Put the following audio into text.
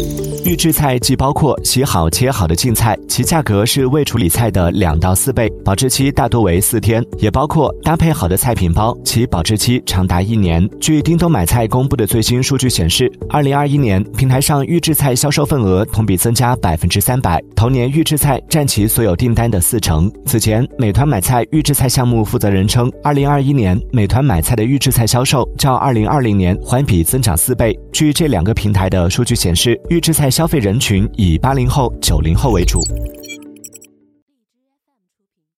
Thank you. 预制菜既包括洗好切好的净菜，其价格是未处理菜的两到四倍，保质期大多为四天；也包括搭配好的菜品包，其保质期长达一年。据叮咚买菜公布的最新数据显示，二零二一年平台上预制菜销售份额同比增加百分之三百，同年预制菜占其所有订单的四成。此前，美团买菜预制菜项目负责人称，二零二一年美团买菜的预制菜销售较二零二零年环比增长四倍。据这两个平台的数据显示，预制菜。消费人群以八零后、九零后为主。